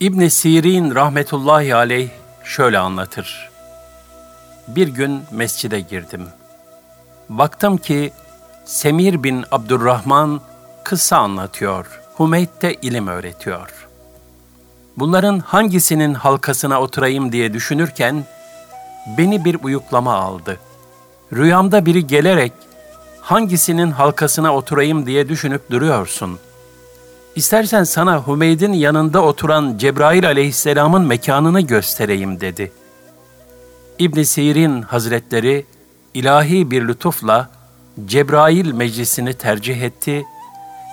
İbn Sirin rahmetullahi aleyh şöyle anlatır. Bir gün mescide girdim. Baktım ki Semir bin Abdurrahman kıssa anlatıyor. Hümeyt de ilim öğretiyor. Bunların hangisinin halkasına oturayım diye düşünürken beni bir uyuklama aldı. Rüyamda biri gelerek hangisinin halkasına oturayım diye düşünüp duruyorsun. İstersen sana Hümeyd'in yanında oturan Cebrail aleyhisselamın mekanını göstereyim dedi. İbn Sirin Hazretleri ilahi bir lütufla Cebrail meclisini tercih etti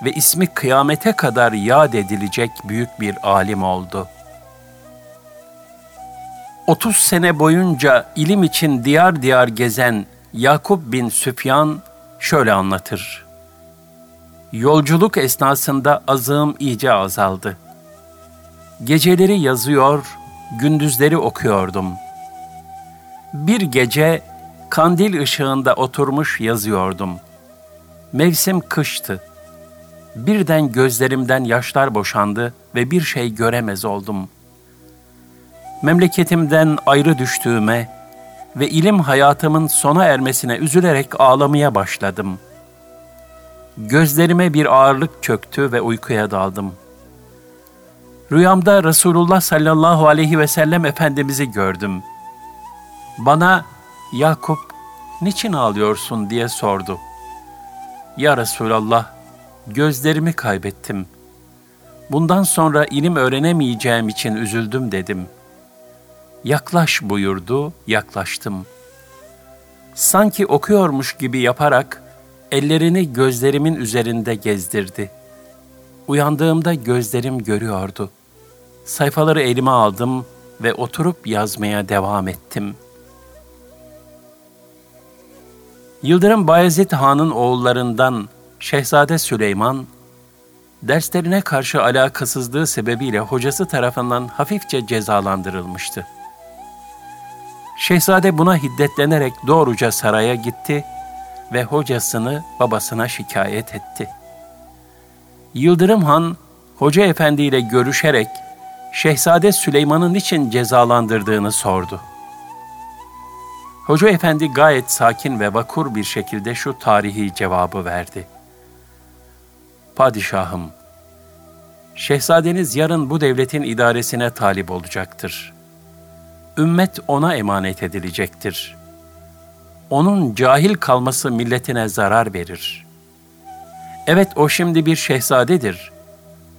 ve ismi kıyamete kadar yad edilecek büyük bir alim oldu. 30 sene boyunca ilim için diyar diyar gezen Yakup bin Süfyan şöyle anlatır. Yolculuk esnasında azığım iyice azaldı. Geceleri yazıyor, gündüzleri okuyordum. Bir gece kandil ışığında oturmuş yazıyordum. Mevsim kıştı. Birden gözlerimden yaşlar boşandı ve bir şey göremez oldum. Memleketimden ayrı düştüğüme ve ilim hayatımın sona ermesine üzülerek ağlamaya başladım. Gözlerime bir ağırlık çöktü ve uykuya daldım. Rüyamda Resulullah sallallahu aleyhi ve sellem Efendimiz'i gördüm. Bana Yakup niçin ağlıyorsun diye sordu. Ya Resulallah, gözlerimi kaybettim. Bundan sonra ilim öğrenemeyeceğim için üzüldüm dedim. Yaklaş buyurdu, yaklaştım. Sanki okuyormuş gibi yaparak ellerini gözlerimin üzerinde gezdirdi. Uyandığımda gözlerim görüyordu. Sayfaları elime aldım ve oturup yazmaya devam ettim.'' Yıldırım Bayezid Han'ın oğullarından Şehzade Süleyman, derslerine karşı alakasızlığı sebebiyle hocası tarafından hafifçe cezalandırılmıştı. Şehzade buna hiddetlenerek doğruca saraya gitti ve hocasını babasına şikayet etti. Yıldırım Han, Hoca Efendi ile görüşerek Şehzade Süleyman'ın için cezalandırdığını sordu.'' Hoca efendi gayet sakin ve vakur bir şekilde şu tarihi cevabı verdi. Padişahım, şehzadeniz yarın bu devletin idaresine talip olacaktır. Ümmet ona emanet edilecektir. Onun cahil kalması milletine zarar verir. Evet o şimdi bir şehzadedir.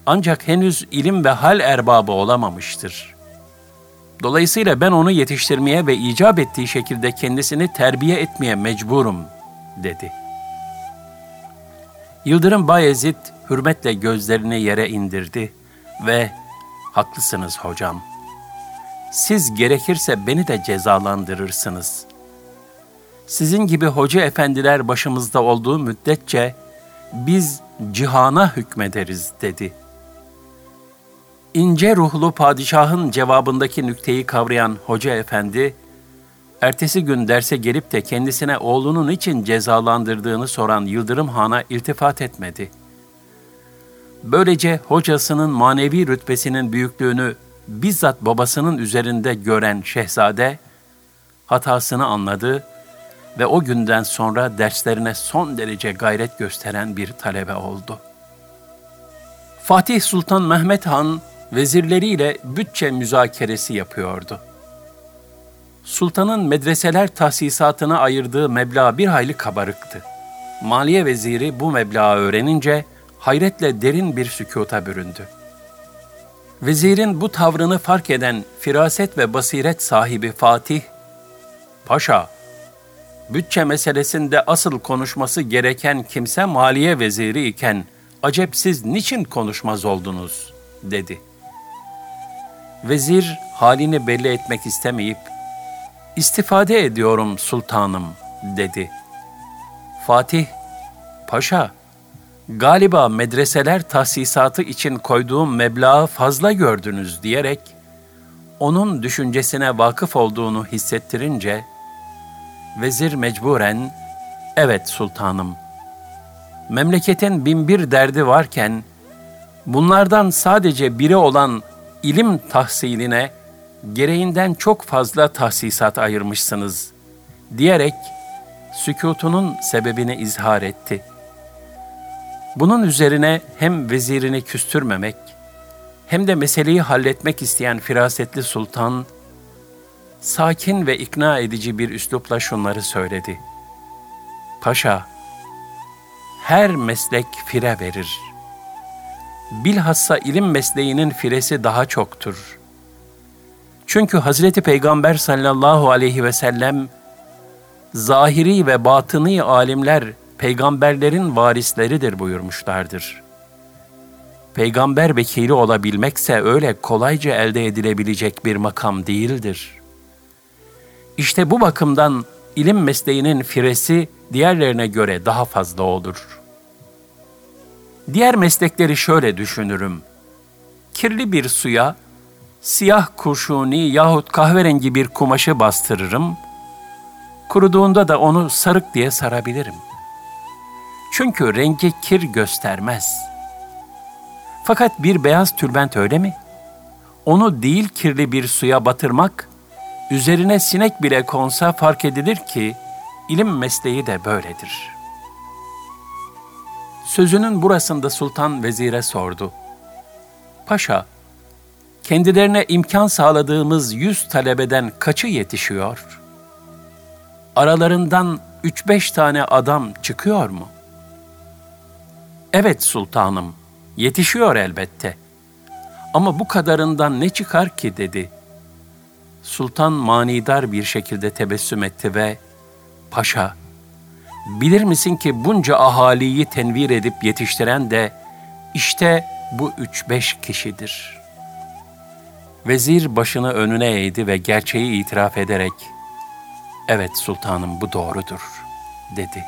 Ancak henüz ilim ve hal erbabı olamamıştır.'' Dolayısıyla ben onu yetiştirmeye ve icap ettiği şekilde kendisini terbiye etmeye mecburum, dedi. Yıldırım Bayezid hürmetle gözlerini yere indirdi ve haklısınız hocam. Siz gerekirse beni de cezalandırırsınız. Sizin gibi hoca efendiler başımızda olduğu müddetçe biz cihana hükmederiz dedi.'' ince ruhlu padişahın cevabındaki nükteyi kavrayan hoca efendi, ertesi gün derse gelip de kendisine oğlunun için cezalandırdığını soran Yıldırım Han'a iltifat etmedi. Böylece hocasının manevi rütbesinin büyüklüğünü bizzat babasının üzerinde gören şehzade, hatasını anladı ve o günden sonra derslerine son derece gayret gösteren bir talebe oldu. Fatih Sultan Mehmet Han, vezirleriyle bütçe müzakeresi yapıyordu. Sultanın medreseler tahsisatına ayırdığı meblağ bir hayli kabarıktı. Maliye veziri bu meblağı öğrenince hayretle derin bir sükuta büründü. Vezirin bu tavrını fark eden firaset ve basiret sahibi Fatih, Paşa, bütçe meselesinde asıl konuşması gereken kimse maliye veziri iken acep siz niçin konuşmaz oldunuz?'' dedi.'' Vezir halini belli etmek istemeyip, istifade ediyorum sultanım dedi. Fatih, paşa, galiba medreseler tahsisatı için koyduğum meblağı fazla gördünüz diyerek, onun düşüncesine vakıf olduğunu hissettirince, vezir mecburen, evet sultanım, memleketin binbir derdi varken, bunlardan sadece biri olan ilim tahsiline gereğinden çok fazla tahsisat ayırmışsınız diyerek sükutunun sebebini izhar etti. Bunun üzerine hem vezirini küstürmemek hem de meseleyi halletmek isteyen firasetli sultan sakin ve ikna edici bir üslupla şunları söyledi. Paşa, her meslek fire verir. Bilhassa ilim mesleğinin firesi daha çoktur. Çünkü Hazreti Peygamber sallallahu aleyhi ve sellem zahiri ve batıni alimler peygamberlerin varisleridir buyurmuşlardır. Peygamber vekili olabilmekse öyle kolayca elde edilebilecek bir makam değildir. İşte bu bakımdan ilim mesleğinin firesi diğerlerine göre daha fazla olur. Diğer meslekleri şöyle düşünürüm. Kirli bir suya siyah kurşuni yahut kahverengi bir kumaşı bastırırım. Kuruduğunda da onu sarık diye sarabilirim. Çünkü rengi kir göstermez. Fakat bir beyaz tülbent öyle mi? Onu değil kirli bir suya batırmak, üzerine sinek bile konsa fark edilir ki ilim mesleği de böyledir. Sözünün burasında sultan vezire sordu. Paşa, kendilerine imkan sağladığımız yüz talebeden kaçı yetişiyor? Aralarından üç beş tane adam çıkıyor mu? Evet sultanım, yetişiyor elbette. Ama bu kadarından ne çıkar ki dedi. Sultan manidar bir şekilde tebessüm etti ve Paşa, bilir misin ki bunca ahaliyi tenvir edip yetiştiren de işte bu üç beş kişidir.'' Vezir başını önüne eğdi ve gerçeği itiraf ederek, ''Evet sultanım bu doğrudur.'' dedi.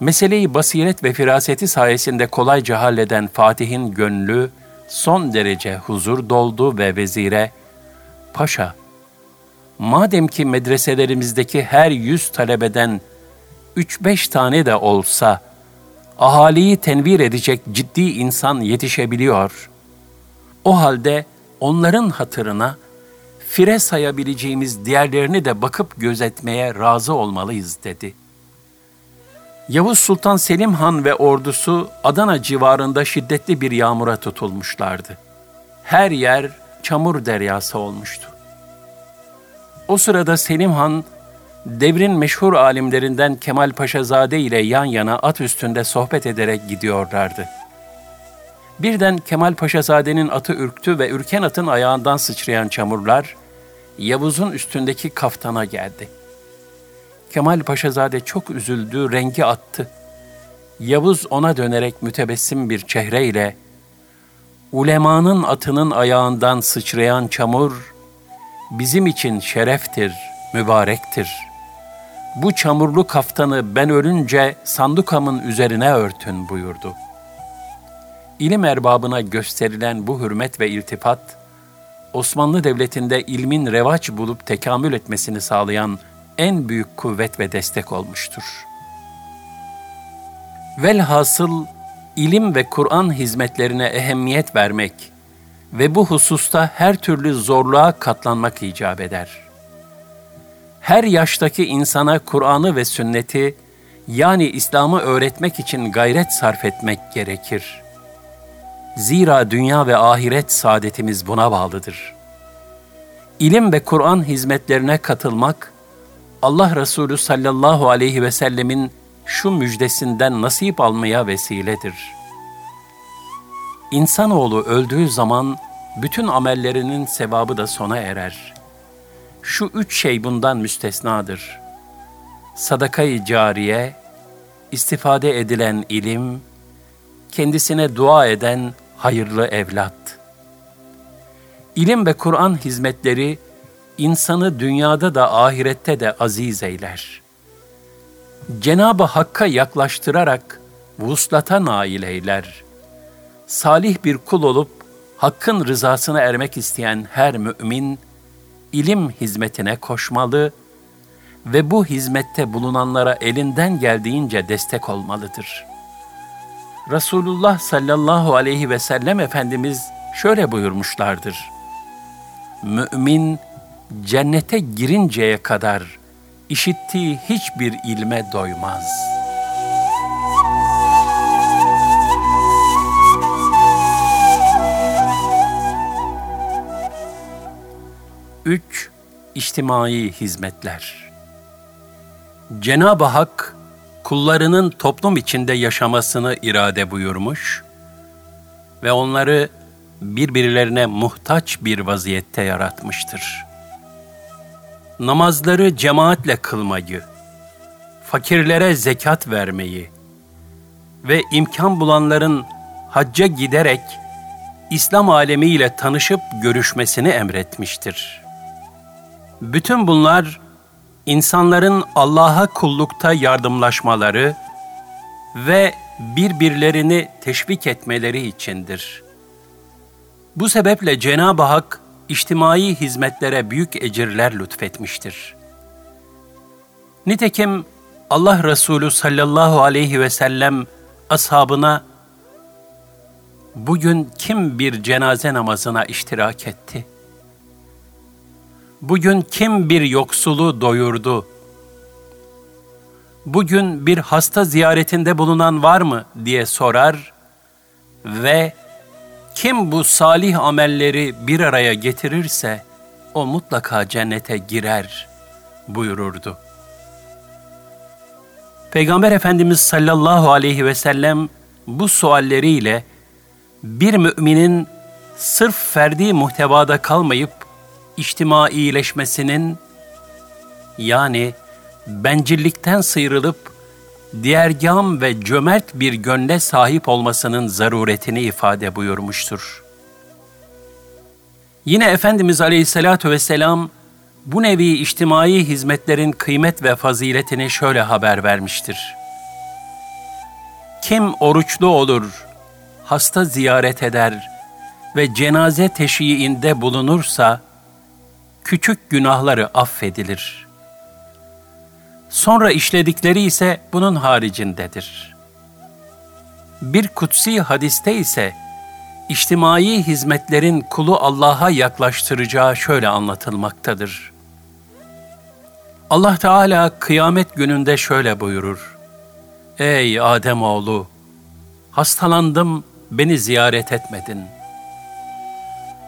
Meseleyi basiret ve firaseti sayesinde kolayca halleden Fatih'in gönlü son derece huzur doldu ve vezire, ''Paşa, madem ki medreselerimizdeki her yüz talebeden üç beş tane de olsa, ahaliyi tenvir edecek ciddi insan yetişebiliyor. O halde onların hatırına fire sayabileceğimiz diğerlerini de bakıp gözetmeye razı olmalıyız dedi. Yavuz Sultan Selim Han ve ordusu Adana civarında şiddetli bir yağmura tutulmuşlardı. Her yer çamur deryası olmuştu. O sırada Selim Han, devrin meşhur alimlerinden Kemal Paşazade ile yan yana at üstünde sohbet ederek gidiyorlardı.'' Birden Kemal Paşazade'nin atı ürktü ve ürken atın ayağından sıçrayan çamurlar Yavuz'un üstündeki kaftana geldi. Kemal Paşazade çok üzüldü, rengi attı. Yavuz ona dönerek mütebessim bir çehreyle Ulemanın atının ayağından sıçrayan çamur bizim için şereftir, mübarektir. Bu çamurlu kaftanı ben ölünce sandukamın üzerine örtün buyurdu.'' İlim erbabına gösterilen bu hürmet ve iltifat, Osmanlı Devleti'nde ilmin revaç bulup tekamül etmesini sağlayan en büyük kuvvet ve destek olmuştur. Velhasıl ilim ve Kur'an hizmetlerine ehemmiyet vermek ve bu hususta her türlü zorluğa katlanmak icap eder. Her yaştaki insana Kur'an'ı ve sünneti yani İslam'ı öğretmek için gayret sarf etmek gerekir.'' Zira dünya ve ahiret saadetimiz buna bağlıdır. İlim ve Kur'an hizmetlerine katılmak, Allah Resulü sallallahu aleyhi ve sellemin şu müjdesinden nasip almaya vesiledir. İnsanoğlu öldüğü zaman bütün amellerinin sevabı da sona erer. Şu üç şey bundan müstesnadır. Sadakayı cariye, istifade edilen ilim, kendisine dua eden hayırlı evlat. İlim ve Kur'an hizmetleri insanı dünyada da ahirette de aziz eyler. Cenab-ı Hakk'a yaklaştırarak vuslata nail eyler. Salih bir kul olup Hakk'ın rızasına ermek isteyen her mümin ilim hizmetine koşmalı ve bu hizmette bulunanlara elinden geldiğince destek olmalıdır.'' Resulullah sallallahu aleyhi ve sellem Efendimiz şöyle buyurmuşlardır. Mümin cennete girinceye kadar işittiği hiçbir ilme doymaz.'' Üç, içtimai hizmetler. Cenab-ı Hak, kullarının toplum içinde yaşamasını irade buyurmuş ve onları birbirlerine muhtaç bir vaziyette yaratmıştır. Namazları cemaatle kılmayı, fakirlere zekat vermeyi ve imkan bulanların hacca giderek İslam alemiyle tanışıp görüşmesini emretmiştir.'' Bütün bunlar insanların Allah'a kullukta yardımlaşmaları ve birbirlerini teşvik etmeleri içindir. Bu sebeple Cenab-ı Hak içtimai hizmetlere büyük ecirler lütfetmiştir. Nitekim Allah Resulü sallallahu aleyhi ve sellem ashabına bugün kim bir cenaze namazına iştirak etti?'' Bugün kim bir yoksulu doyurdu? Bugün bir hasta ziyaretinde bulunan var mı diye sorar ve kim bu salih amelleri bir araya getirirse o mutlaka cennete girer buyururdu. Peygamber Efendimiz sallallahu aleyhi ve sellem bu sualleriyle bir müminin sırf ferdi muhtevada kalmayıp içtimaileşmesinin yani bencillikten sıyrılıp diğergam ve cömert bir gönle sahip olmasının zaruretini ifade buyurmuştur. Yine Efendimiz Aleyhisselatü Vesselam bu nevi içtimai hizmetlerin kıymet ve faziletini şöyle haber vermiştir. Kim oruçlu olur, hasta ziyaret eder ve cenaze teşyiğinde bulunursa, küçük günahları affedilir. Sonra işledikleri ise bunun haricindedir. Bir kutsi hadiste ise içtimai hizmetlerin kulu Allah'a yaklaştıracağı şöyle anlatılmaktadır. Allah Teala kıyamet gününde şöyle buyurur. Ey Adem oğlu, hastalandım, beni ziyaret etmedin.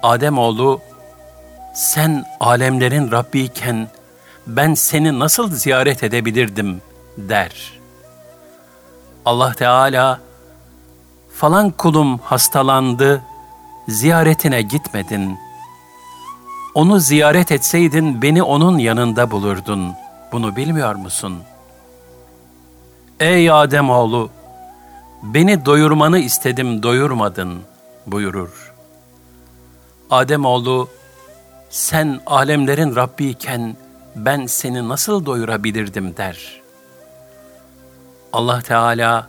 Adem oğlu sen alemlerin Rabbiyken ben seni nasıl ziyaret edebilirdim der. Allah Teala falan kulum hastalandı, ziyaretine gitmedin. Onu ziyaret etseydin beni onun yanında bulurdun. Bunu bilmiyor musun? Ey Adem oğlu, beni doyurmanı istedim doyurmadın buyurur. Adem oğlu sen alemlerin Rabbi iken ben seni nasıl doyurabilirdim der. Allah Teala,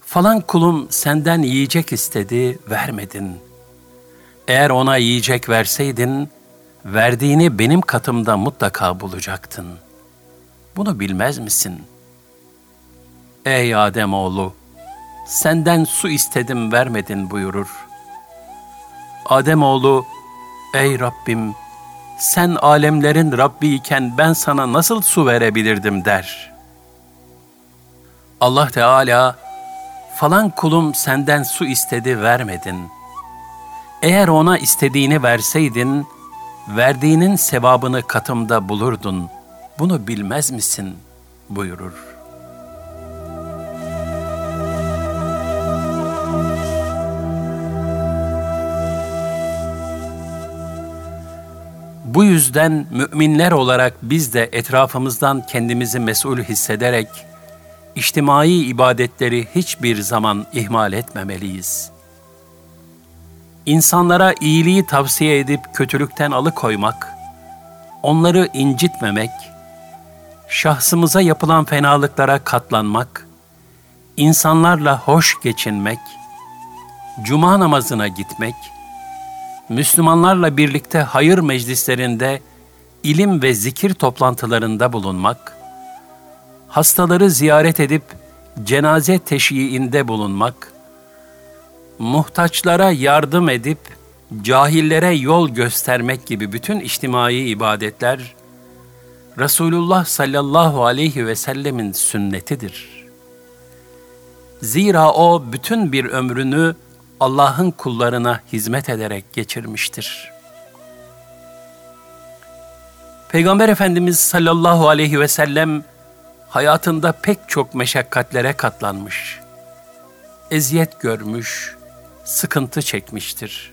falan kulum senden yiyecek istedi, vermedin. Eğer ona yiyecek verseydin, verdiğini benim katımda mutlaka bulacaktın. Bunu bilmez misin? Ey Adem oğlu, senden su istedim vermedin buyurur. Adem oğlu Ey Rabbim, sen alemlerin Rabbi iken ben sana nasıl su verebilirdim der. Allah Teala, falan kulum senden su istedi vermedin. Eğer ona istediğini verseydin, verdiğinin sevabını katımda bulurdun. Bunu bilmez misin? buyurur. Bu yüzden müminler olarak biz de etrafımızdan kendimizi mesul hissederek içtimai ibadetleri hiçbir zaman ihmal etmemeliyiz. İnsanlara iyiliği tavsiye edip kötülükten alıkoymak, onları incitmemek, şahsımıza yapılan fenalıklara katlanmak, insanlarla hoş geçinmek, cuma namazına gitmek, Müslümanlarla birlikte hayır meclislerinde, ilim ve zikir toplantılarında bulunmak, hastaları ziyaret edip cenaze teşyiğinde bulunmak, muhtaçlara yardım edip cahillere yol göstermek gibi bütün içtimai ibadetler Resulullah sallallahu aleyhi ve sellemin sünnetidir. Zira o bütün bir ömrünü Allah'ın kullarına hizmet ederek geçirmiştir. Peygamber Efendimiz sallallahu aleyhi ve sellem hayatında pek çok meşakkatlere katlanmış. Eziyet görmüş, sıkıntı çekmiştir.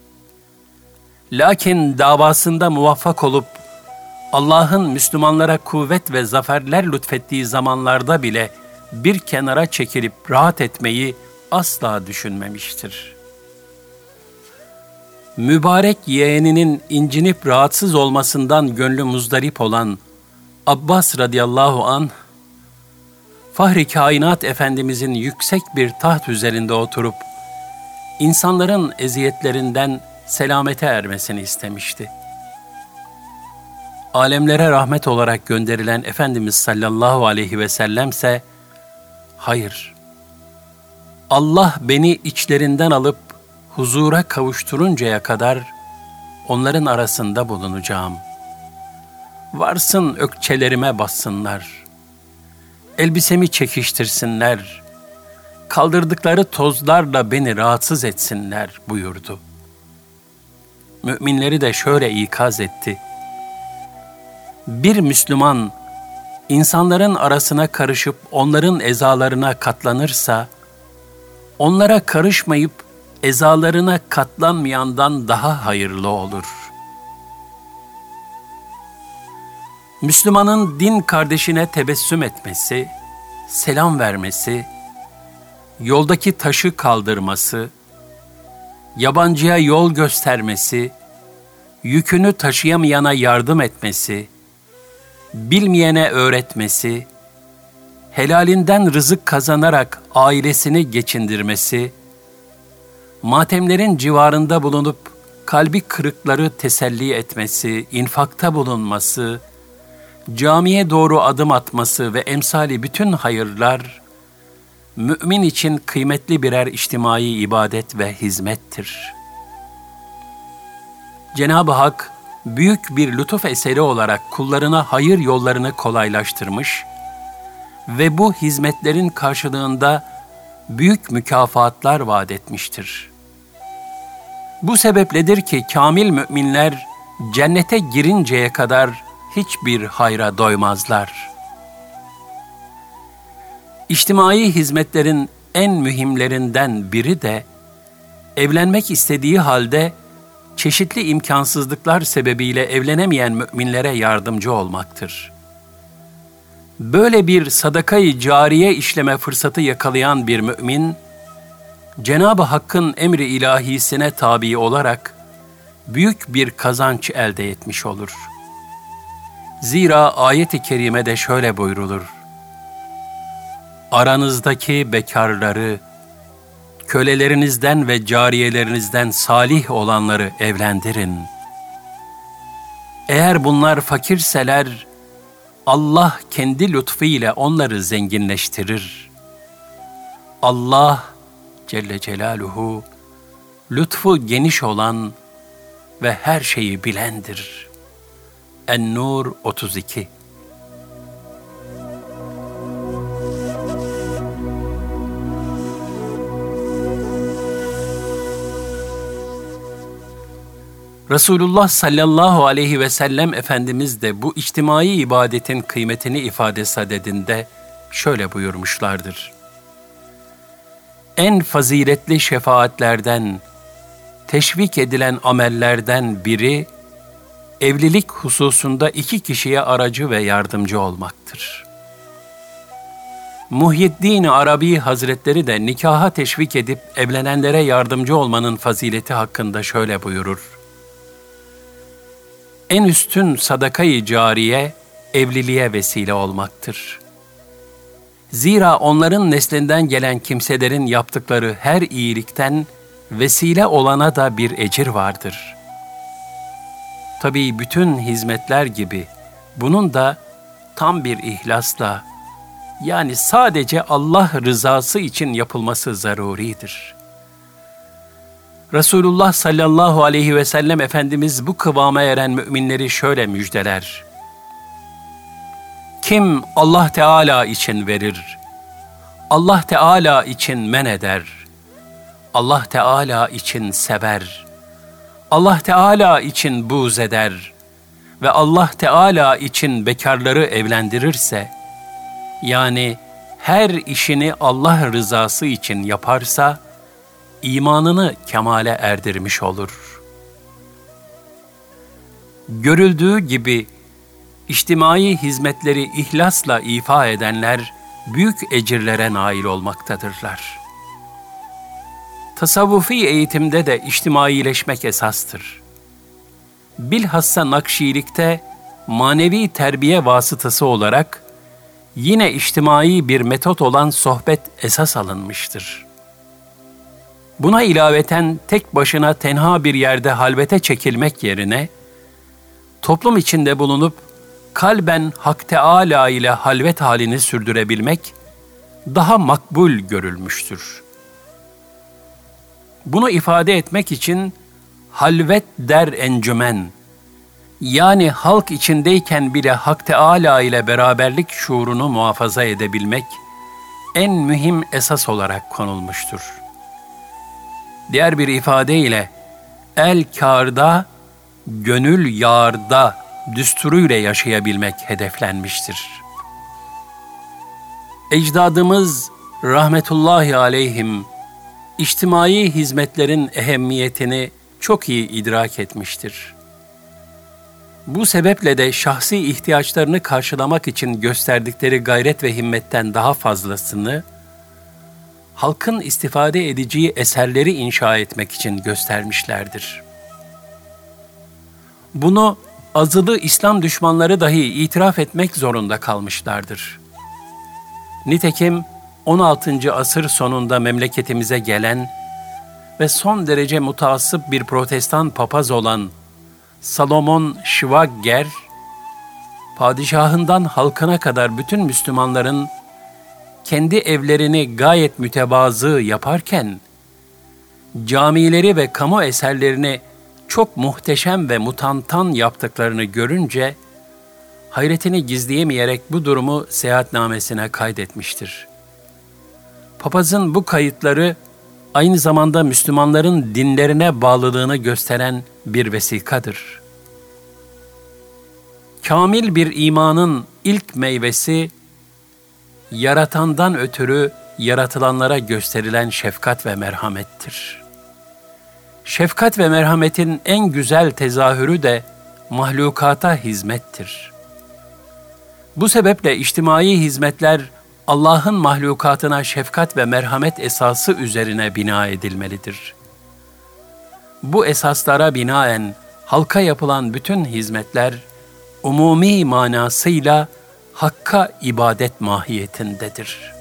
Lakin davasında muvaffak olup Allah'ın Müslümanlara kuvvet ve zaferler lütfettiği zamanlarda bile bir kenara çekilip rahat etmeyi asla düşünmemiştir. Mübarek yeğeninin incinip rahatsız olmasından gönlü muzdarip olan Abbas radıyallahu an Fahri Kainat Efendimizin yüksek bir taht üzerinde oturup insanların eziyetlerinden selamete ermesini istemişti. Alemlere rahmet olarak gönderilen Efendimiz sallallahu aleyhi ve sellemse hayır. Allah beni içlerinden alıp huzura kavuşturuncaya kadar onların arasında bulunacağım. Varsın ökçelerime bassınlar. Elbisemi çekiştirsinler. Kaldırdıkları tozlarla beni rahatsız etsinler buyurdu. Müminleri de şöyle ikaz etti. Bir Müslüman insanların arasına karışıp onların ezalarına katlanırsa, onlara karışmayıp ezalarına katlanmayandan daha hayırlı olur. Müslümanın din kardeşine tebessüm etmesi, selam vermesi, yoldaki taşı kaldırması, yabancıya yol göstermesi, yükünü taşıyamayana yardım etmesi, bilmeyene öğretmesi, helalinden rızık kazanarak ailesini geçindirmesi, matemlerin civarında bulunup kalbi kırıkları teselli etmesi, infakta bulunması, camiye doğru adım atması ve emsali bütün hayırlar, mümin için kıymetli birer içtimai ibadet ve hizmettir. Cenab-ı Hak, büyük bir lütuf eseri olarak kullarına hayır yollarını kolaylaştırmış ve bu hizmetlerin karşılığında büyük mükafatlar vaat etmiştir. Bu sebepledir ki kamil müminler cennete girinceye kadar hiçbir hayra doymazlar. İçtimai hizmetlerin en mühimlerinden biri de evlenmek istediği halde çeşitli imkansızlıklar sebebiyle evlenemeyen müminlere yardımcı olmaktır. Böyle bir sadakayı cariye işleme fırsatı yakalayan bir mümin, Cenab-ı Hakk'ın emri ilahisine tabi olarak büyük bir kazanç elde etmiş olur. Zira ayet-i kerimede şöyle buyrulur. Aranızdaki bekarları, kölelerinizden ve cariyelerinizden salih olanları evlendirin. Eğer bunlar fakirseler, Allah kendi lütfu ile onları zenginleştirir. Allah Celle Celaluhu lütfu geniş olan ve her şeyi bilendir. En-Nur 32 Resulullah sallallahu aleyhi ve sellem Efendimiz de bu içtimai ibadetin kıymetini ifade sadedinde şöyle buyurmuşlardır. En faziletli şefaatlerden, teşvik edilen amellerden biri, evlilik hususunda iki kişiye aracı ve yardımcı olmaktır. Muhyiddin Arabi Hazretleri de nikaha teşvik edip evlenenlere yardımcı olmanın fazileti hakkında şöyle buyurur en üstün sadakayı cariye evliliğe vesile olmaktır. Zira onların neslinden gelen kimselerin yaptıkları her iyilikten vesile olana da bir ecir vardır. Tabii bütün hizmetler gibi bunun da tam bir ihlasla yani sadece Allah rızası için yapılması zaruridir. Resulullah sallallahu aleyhi ve sellem Efendimiz bu kıvama eren müminleri şöyle müjdeler. Kim Allah Teala için verir, Allah Teala için men eder, Allah Teala için sever, Allah Teala için buğz eder ve Allah Teala için bekarları evlendirirse, yani her işini Allah rızası için yaparsa, imanını kemale erdirmiş olur. Görüldüğü gibi içtimai hizmetleri ihlasla ifa edenler büyük ecirlere nail olmaktadırlar. Tasavvufi eğitimde de içtimaileşmek esastır. Bilhassa Nakşilikte manevi terbiye vasıtası olarak yine içtimai bir metot olan sohbet esas alınmıştır.'' Buna ilaveten tek başına tenha bir yerde halvete çekilmek yerine, toplum içinde bulunup kalben Hak Teâlâ ile halvet halini sürdürebilmek daha makbul görülmüştür. Bunu ifade etmek için halvet der encümen, yani halk içindeyken bile Hak Teâlâ ile beraberlik şuurunu muhafaza edebilmek en mühim esas olarak konulmuştur.'' Diğer bir ifadeyle el kârda, gönül yağarda düsturuyla yaşayabilmek hedeflenmiştir. Ecdadımız rahmetullahi aleyhim içtimai hizmetlerin ehemmiyetini çok iyi idrak etmiştir. Bu sebeple de şahsi ihtiyaçlarını karşılamak için gösterdikleri gayret ve himmetten daha fazlasını halkın istifade edeceği eserleri inşa etmek için göstermişlerdir. Bunu azılı İslam düşmanları dahi itiraf etmek zorunda kalmışlardır. Nitekim 16. asır sonunda memleketimize gelen ve son derece mutaassıp bir protestan papaz olan Salomon Schwagger, padişahından halkına kadar bütün Müslümanların kendi evlerini gayet mütevazı yaparken, camileri ve kamu eserlerini çok muhteşem ve mutantan yaptıklarını görünce, hayretini gizleyemeyerek bu durumu seyahatnamesine kaydetmiştir. Papazın bu kayıtları aynı zamanda Müslümanların dinlerine bağlılığını gösteren bir vesikadır. Kamil bir imanın ilk meyvesi yaratandan ötürü yaratılanlara gösterilen şefkat ve merhamettir. Şefkat ve merhametin en güzel tezahürü de mahlukata hizmettir. Bu sebeple içtimai hizmetler Allah'ın mahlukatına şefkat ve merhamet esası üzerine bina edilmelidir. Bu esaslara binaen halka yapılan bütün hizmetler umumi manasıyla Hakka ibadet mahiyetindedir.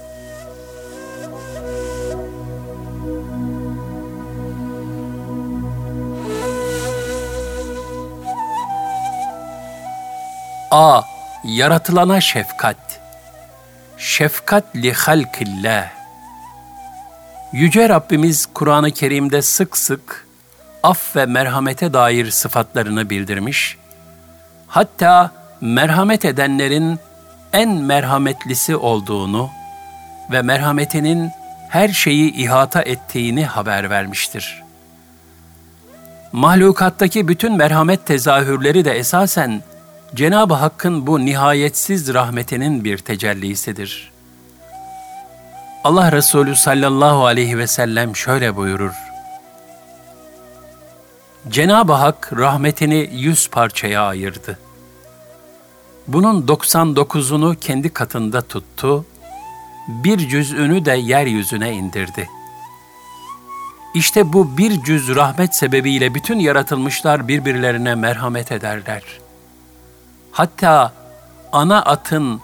A. Yaratılana şefkat. Şefkat li halkillah. Yüce Rabbimiz Kur'an-ı Kerim'de sık sık af ve merhamete dair sıfatlarını bildirmiş. Hatta merhamet edenlerin en merhametlisi olduğunu ve merhametinin her şeyi ihata ettiğini haber vermiştir. Mahlukattaki bütün merhamet tezahürleri de esasen Cenab-ı Hakk'ın bu nihayetsiz rahmetinin bir tecellisidir. Allah Resulü sallallahu aleyhi ve sellem şöyle buyurur. Cenab-ı Hak rahmetini yüz parçaya ayırdı. Bunun 99'unu kendi katında tuttu, bir cüz'ünü de yeryüzüne indirdi. İşte bu bir cüz rahmet sebebiyle bütün yaratılmışlar birbirlerine merhamet ederler. Hatta ana atın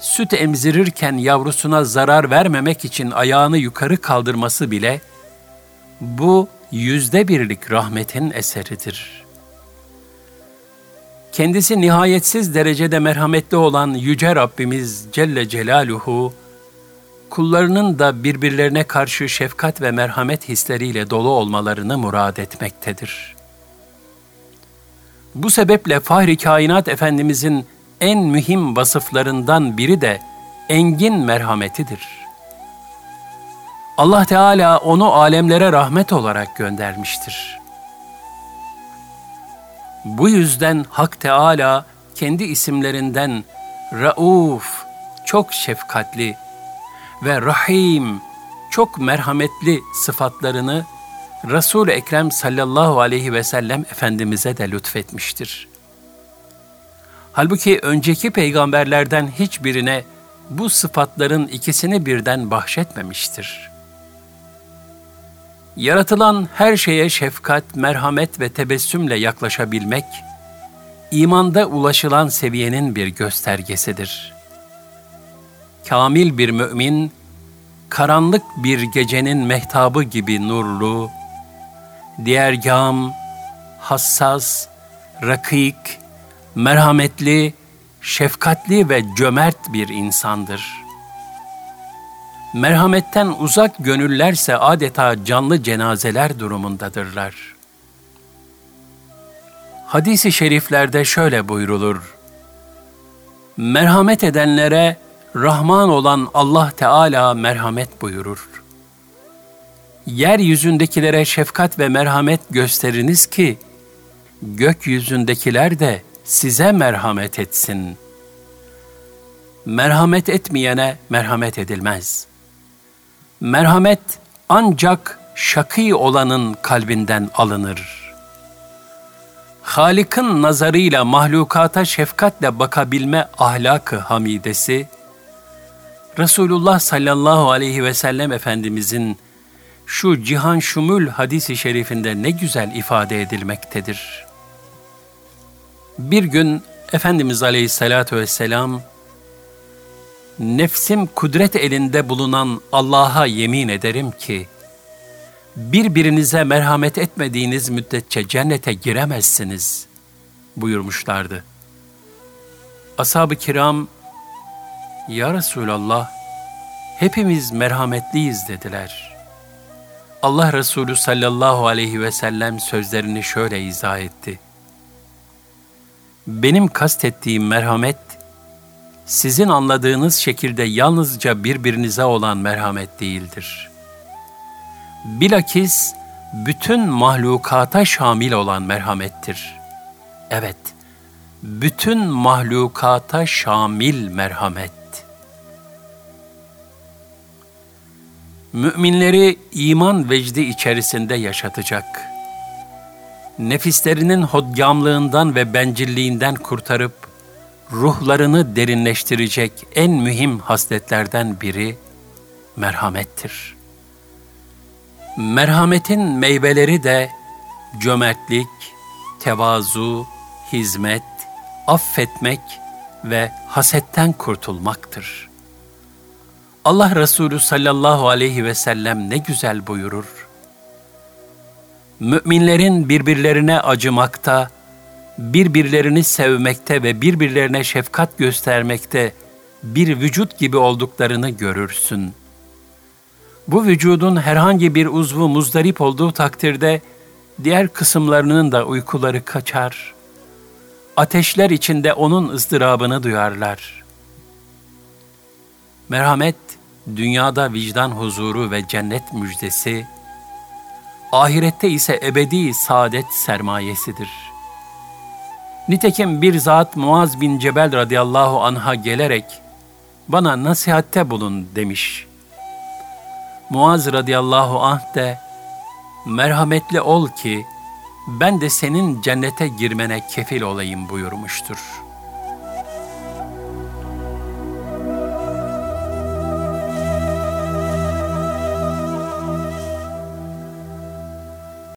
süt emzirirken yavrusuna zarar vermemek için ayağını yukarı kaldırması bile bu yüzde birlik rahmetin eseridir.'' Kendisi nihayetsiz derecede merhametli olan Yüce Rabbimiz Celle Celaluhu, kullarının da birbirlerine karşı şefkat ve merhamet hisleriyle dolu olmalarını murad etmektedir. Bu sebeple Fahri Kainat Efendimizin en mühim vasıflarından biri de engin merhametidir. Allah Teala onu alemlere rahmet olarak göndermiştir. Bu yüzden Hak Teala kendi isimlerinden Rauf, çok şefkatli ve Rahim, çok merhametli sıfatlarını Resul-i Ekrem sallallahu aleyhi ve sellem Efendimiz'e de lütfetmiştir. Halbuki önceki peygamberlerden hiçbirine bu sıfatların ikisini birden bahşetmemiştir. Yaratılan her şeye şefkat, merhamet ve tebessümle yaklaşabilmek, imanda ulaşılan seviyenin bir göstergesidir. Kamil bir mümin, karanlık bir gecenin mehtabı gibi nurlu, diğergam, hassas, rakik, merhametli, şefkatli ve cömert bir insandır. Merhametten uzak gönüllerse adeta canlı cenazeler durumundadırlar. Hadis-i şeriflerde şöyle buyrulur. Merhamet edenlere Rahman olan Allah Teala merhamet buyurur yeryüzündekilere şefkat ve merhamet gösteriniz ki, gökyüzündekiler de size merhamet etsin. Merhamet etmeyene merhamet edilmez. Merhamet ancak şakî olanın kalbinden alınır. Halik'in nazarıyla mahlukata şefkatle bakabilme ahlakı hamidesi, Resulullah sallallahu aleyhi ve sellem Efendimizin şu cihan şumul hadisi şerifinde ne güzel ifade edilmektedir. Bir gün Efendimiz Aleyhisselatü Vesselam, nefsim kudret elinde bulunan Allah'a yemin ederim ki, birbirinize merhamet etmediğiniz müddetçe cennete giremezsiniz buyurmuşlardı. Ashab-ı kiram, Ya Resulallah, hepimiz merhametliyiz dediler.'' Allah Resulü sallallahu aleyhi ve sellem sözlerini şöyle izah etti. Benim kastettiğim merhamet, sizin anladığınız şekilde yalnızca birbirinize olan merhamet değildir. Bilakis bütün mahlukata şamil olan merhamettir. Evet, bütün mahlukata şamil merhamet. müminleri iman vecdi içerisinde yaşatacak. Nefislerinin hodgamlığından ve bencilliğinden kurtarıp ruhlarını derinleştirecek en mühim hasletlerden biri merhamettir. Merhametin meyveleri de cömertlik, tevazu, hizmet, affetmek ve hasetten kurtulmaktır.'' Allah Resulü sallallahu aleyhi ve sellem ne güzel buyurur. Müminlerin birbirlerine acımakta, birbirlerini sevmekte ve birbirlerine şefkat göstermekte bir vücut gibi olduklarını görürsün. Bu vücudun herhangi bir uzvu muzdarip olduğu takdirde diğer kısımlarının da uykuları kaçar. Ateşler içinde onun ızdırabını duyarlar. Merhamet dünyada vicdan huzuru ve cennet müjdesi, ahirette ise ebedi saadet sermayesidir. Nitekim bir zat Muaz bin Cebel radıyallahu anha gelerek, bana nasihatte bulun demiş. Muaz radıyallahu anh de, merhametli ol ki, ben de senin cennete girmene kefil olayım buyurmuştur.''